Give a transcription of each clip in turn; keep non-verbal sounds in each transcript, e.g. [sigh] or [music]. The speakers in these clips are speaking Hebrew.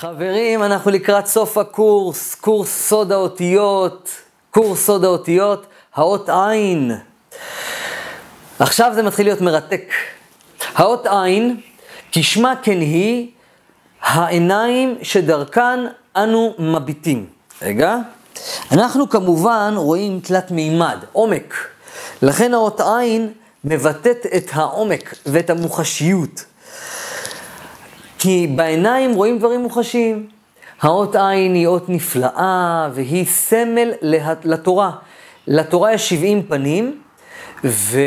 חברים, אנחנו לקראת סוף הקורס, קורס סוד האותיות, קורס סוד האותיות, האות עין. עכשיו זה מתחיל להיות מרתק. האות עין, כשמה כן היא, העיניים שדרכן אנו מביטים. רגע. אנחנו כמובן רואים תלת מימד, עומק. לכן האות עין מבטאת את העומק ואת המוחשיות. כי בעיניים רואים דברים מוחשיים. האות עין היא אות נפלאה והיא סמל לתורה. לתורה יש 70 פנים, ו...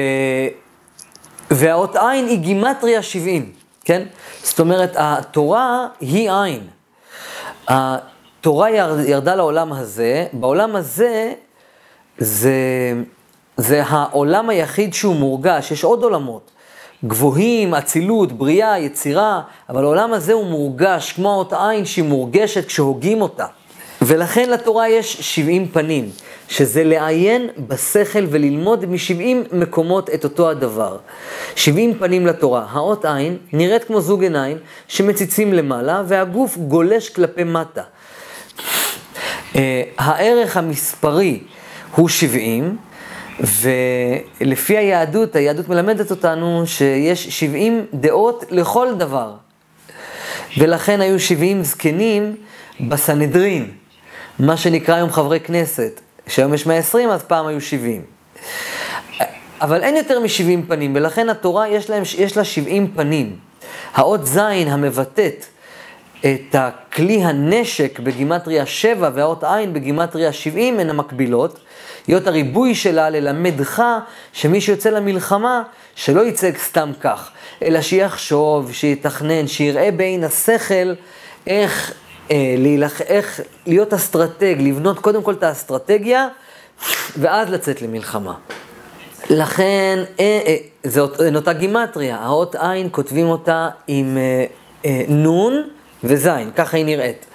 והאות עין היא גימטריה 70, כן? זאת אומרת, התורה היא עין. התורה ירדה לעולם הזה, בעולם הזה זה, זה העולם היחיד שהוא מורגש, יש עוד עולמות. גבוהים, אצילות, בריאה, יצירה, אבל העולם הזה הוא מורגש, כמו האות עין שהיא מורגשת כשהוגים אותה. ולכן לתורה יש 70 פנים, שזה לעיין בשכל וללמוד מ-70 מקומות את אותו הדבר. 70 פנים לתורה. האות עין נראית כמו זוג עיניים שמציצים למעלה והגוף גולש כלפי מטה. Uh, הערך המספרי הוא 70, ולפי היהדות, היהדות מלמדת אותנו שיש 70 דעות לכל דבר. ולכן היו 70 זקנים בסנהדרין, מה שנקרא היום חברי כנסת. שהיום יש 120, אז פעם היו 70. אבל אין יותר מ-70 פנים, ולכן התורה יש, להם, יש לה 70 פנים. האות ז' המבטאת את הכלי הנשק בגימטריה 7 והאות ע' בגימטריה 70 הן המקבילות. להיות הריבוי שלה ללמדך שמי שיוצא למלחמה, שלא יצא סתם כך, אלא שיחשוב, שיתכנן, שיראה בעין השכל איך, אה, להילח, איך להיות אסטרטג, לבנות קודם כל את האסטרטגיה, ואז לצאת למלחמה. לכן, אה, אה, זאת אותה גימטריה, האות עין כותבים אותה עם אה, אה, נון וזין, ככה היא נראית.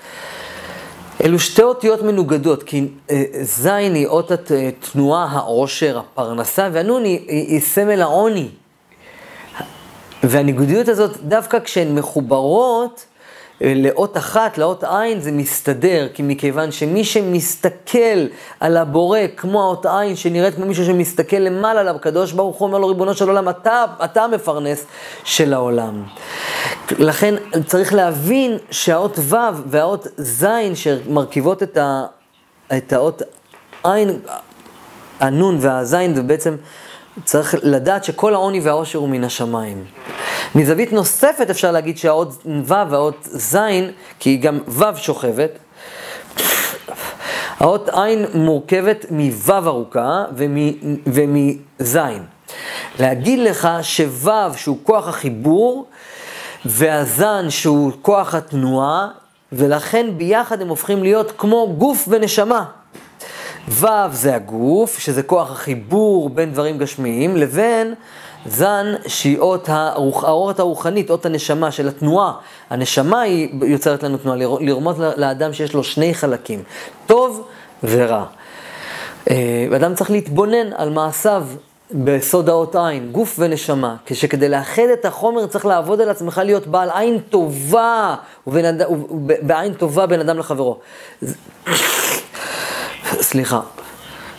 אלו שתי אותיות מנוגדות, כי אה, זין היא אות התנועה, העושר, הפרנסה, והנון היא, היא, סמל העוני. והניגודיות הזאת, דווקא כשהן מחוברות אה, לאות אחת, לאות עין, זה מסתדר, כי מכיוון שמי שמסתכל על הבורא, כמו האות עין, שנראית כמו מישהו שמסתכל למעלה עליו, הקדוש ברוך הוא אומר לו, ריבונו של עולם, אתה, אתה המפרנס של העולם. לכן צריך להבין שהאות ו' והאות ז' שמרכיבות את, ה, את האות עין, הנון והזין, זה בעצם צריך לדעת שכל העוני והעושר הוא מן השמיים. מזווית נוספת אפשר להגיד שהאות ו' והאות ז', כי היא גם ו' שוכבת, האות עין מורכבת מו' ארוכה ומז'. להגיד לך שו' שהוא כוח החיבור, והזן שהוא כוח התנועה, ולכן ביחד הם הופכים להיות כמו גוף ונשמה. ו' זה הגוף, שזה כוח החיבור בין דברים גשמיים, לבין זן שהיא אות הרוח, האות הרוחנית, אות הנשמה של התנועה. הנשמה היא יוצרת לנו תנועה, לרמוז לאדם שיש לו שני חלקים, טוב ורע. אה, אדם צריך להתבונן על מעשיו בסוד האות עין, גוף ונשמה, כשכדי לאחד את החומר צריך לעבוד על עצמך להיות בעל עין טובה, ובעין טובה בין אדם לחברו. סליחה.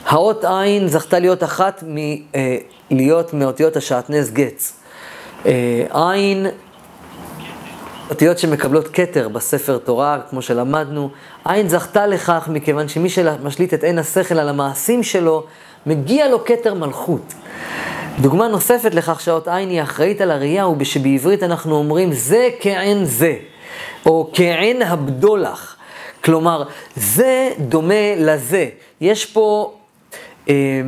האות עין זכתה להיות אחת מלהיות אה, מאותיות השעטנז גץ. אה, עין, אותיות שמקבלות כתר בספר תורה, כמו שלמדנו, עין זכתה לכך מכיוון שמי שמשליט את עין השכל על המעשים שלו, מגיע לו כתר מלכות. דוגמה נוספת לכך שהאות עין היא אחראית על הראייה, הוא שבעברית אנחנו אומרים זה כעין זה, או כעין הבדולח. כלומר, זה דומה לזה. יש פה, אה,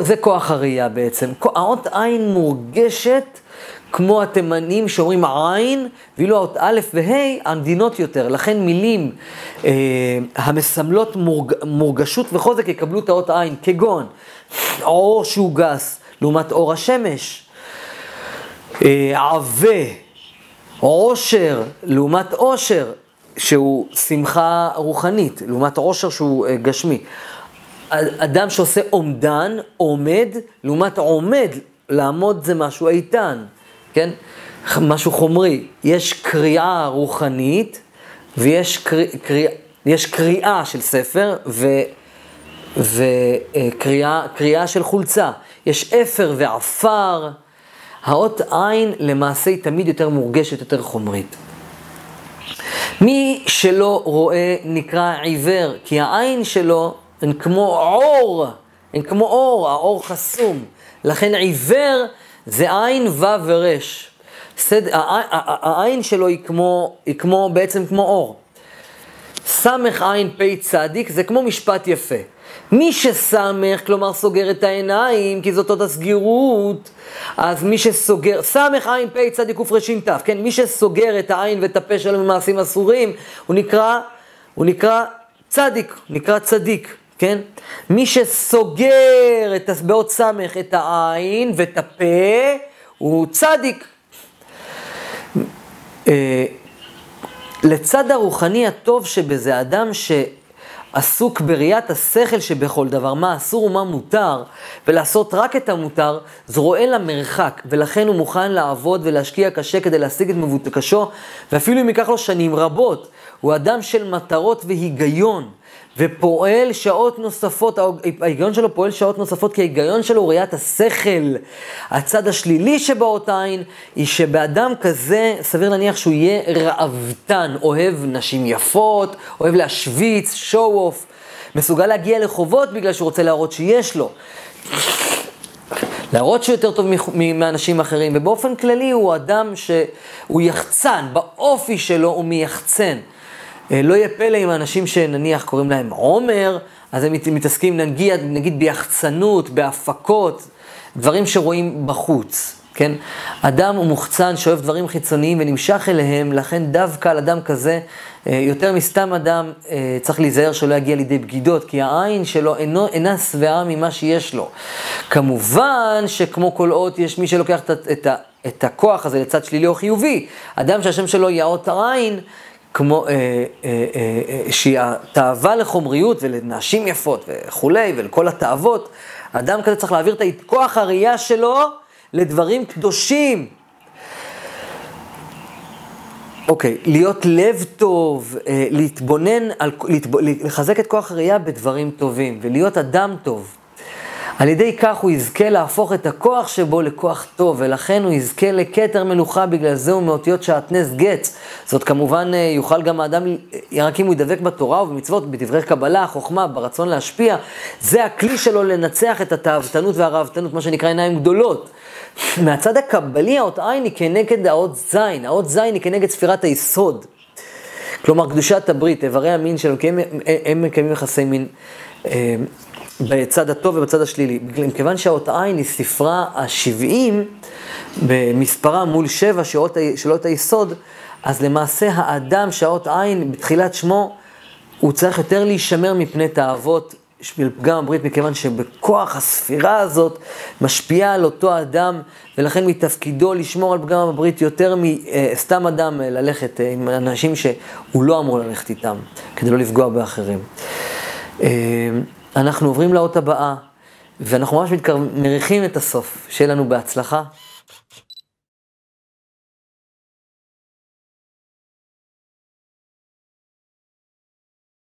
זה כוח הראייה בעצם. האות עין מורגשת כמו התימנים שאומרים עין, ואילו האות א' וה' עדינות יותר. לכן מילים אה, המסמלות מורג, מורגשות וחוזק יקבלו את האות עין, כגון אור שהוא גס, לעומת אור השמש, אה, עבה, עושר, לעומת עושר, שהוא שמחה רוחנית, לעומת עושר שהוא אה, גשמי. אדם שעושה אומדן, עומד, לעומת עומד, לעמוד זה משהו איתן. כן? משהו חומרי. יש קריאה רוחנית ויש קריא, קריא, יש קריאה של ספר וקריאה של חולצה. יש אפר ועפר. האות עין למעשה היא תמיד יותר מורגשת, יותר חומרית. מי שלא רואה נקרא עיוור, כי העין שלו הן כמו אור, הן כמו אור, האור חסום. לכן עיוור זה עין ו' ורש. סד... העין שלו היא כמו, היא כמו, בעצם כמו אור. סמך עין פ' צדיק זה כמו משפט יפה. מי שסמך, כלומר סוגר את העיניים, כי זאת עוד הסגירות, אז מי שסוגר, סמך עין פ' צדיק קר"ת, כן, מי שסוגר את העין ואת הפה שלו ממעשים אסורים, הוא נקרא, הוא נקרא צדיק, נקרא צדיק, כן? מי שסוגר את באות סמך את העין ואת הפה, הוא צדיק. אה, לצד הרוחני הטוב שבזה, אדם שעסוק בראיית השכל שבכל דבר, מה אסור ומה מותר, ולעשות רק את המותר, זה רואה למרחק, ולכן הוא מוכן לעבוד ולהשקיע קשה כדי להשיג את מבוקשו, ואפילו אם ייקח לו שנים רבות. הוא אדם של מטרות והיגיון. ופועל שעות נוספות, ההיגיון שלו פועל שעות נוספות כי ההיגיון שלו הוא ראיית השכל. הצד השלילי שבאות עין, היא שבאדם כזה, סביר להניח שהוא יהיה ראוותן, אוהב נשים יפות, אוהב להשוויץ, show off, מסוגל להגיע לחובות בגלל שהוא רוצה להראות שיש לו. להראות שהוא יותר טוב מאנשים אחרים, ובאופן כללי הוא אדם שהוא יחצן, באופי שלו הוא מייחצן. אה, לא יהיה פלא אם האנשים שנניח קוראים להם עומר, אז הם מתעסקים נגיד, נגיד ביחצנות, בהפקות, דברים שרואים בחוץ, כן? אדם הוא מוחצן שאוהב דברים חיצוניים ונמשך אליהם, לכן דווקא על אדם כזה, אה, יותר מסתם אדם, אה, צריך להיזהר שלא יגיע לידי בגידות, כי העין שלו אינו, אינה שבעה ממה שיש לו. כמובן שכמו כל אות, יש מי שלוקח את, את, את הכוח הזה לצד שלילי או חיובי. אדם שהשם שלו יהיה אות העין, כמו, אה, אה, אה, אה, שהיא התאווה לחומריות ולנשים יפות וכולי, ולכל התאוות, אדם כזה צריך להעביר את כוח הראייה שלו לדברים קדושים. אוקיי, להיות לב טוב, אה, להתבונן, על, להתב, לחזק את כוח הראייה בדברים טובים, ולהיות אדם טוב. על ידי כך הוא יזכה להפוך את הכוח שבו לכוח טוב, ולכן הוא יזכה לכתר מלוכה, בגלל זה הוא מאותיות שעטנז גט. זאת כמובן, אה, יוכל גם האדם, אה, רק אם הוא ידבק בתורה ובמצוות, בדברי קבלה, חוכמה, ברצון להשפיע, זה הכלי שלו לנצח את התאוותנות והראוותנות, מה שנקרא עיניים גדולות. [sniffs] מהצד הקבלי, האות עין היא כנגד האות זין, האות זין היא כנגד ספירת היסוד. כלומר, קדושת הברית, איברי המין שלו, כי הם, הם מקיימים יחסי מין. אה, בצד הטוב ובצד השלילי. מכיוון שהאות עין היא ספרה ה-70 במספרה מול שבע של אות היסוד, אז למעשה האדם שהאות עין בתחילת שמו, הוא צריך יותר להישמר מפני תאוות של פגם הברית, מכיוון שבכוח הספירה הזאת משפיעה על אותו אדם, ולכן מתפקידו לשמור על פגם הברית יותר מסתם אדם ללכת עם אנשים שהוא לא אמור ללכת איתם, כדי לא לפגוע באחרים. אנחנו עוברים לאות הבאה, ואנחנו ממש מריחים את הסוף. שיהיה לנו בהצלחה.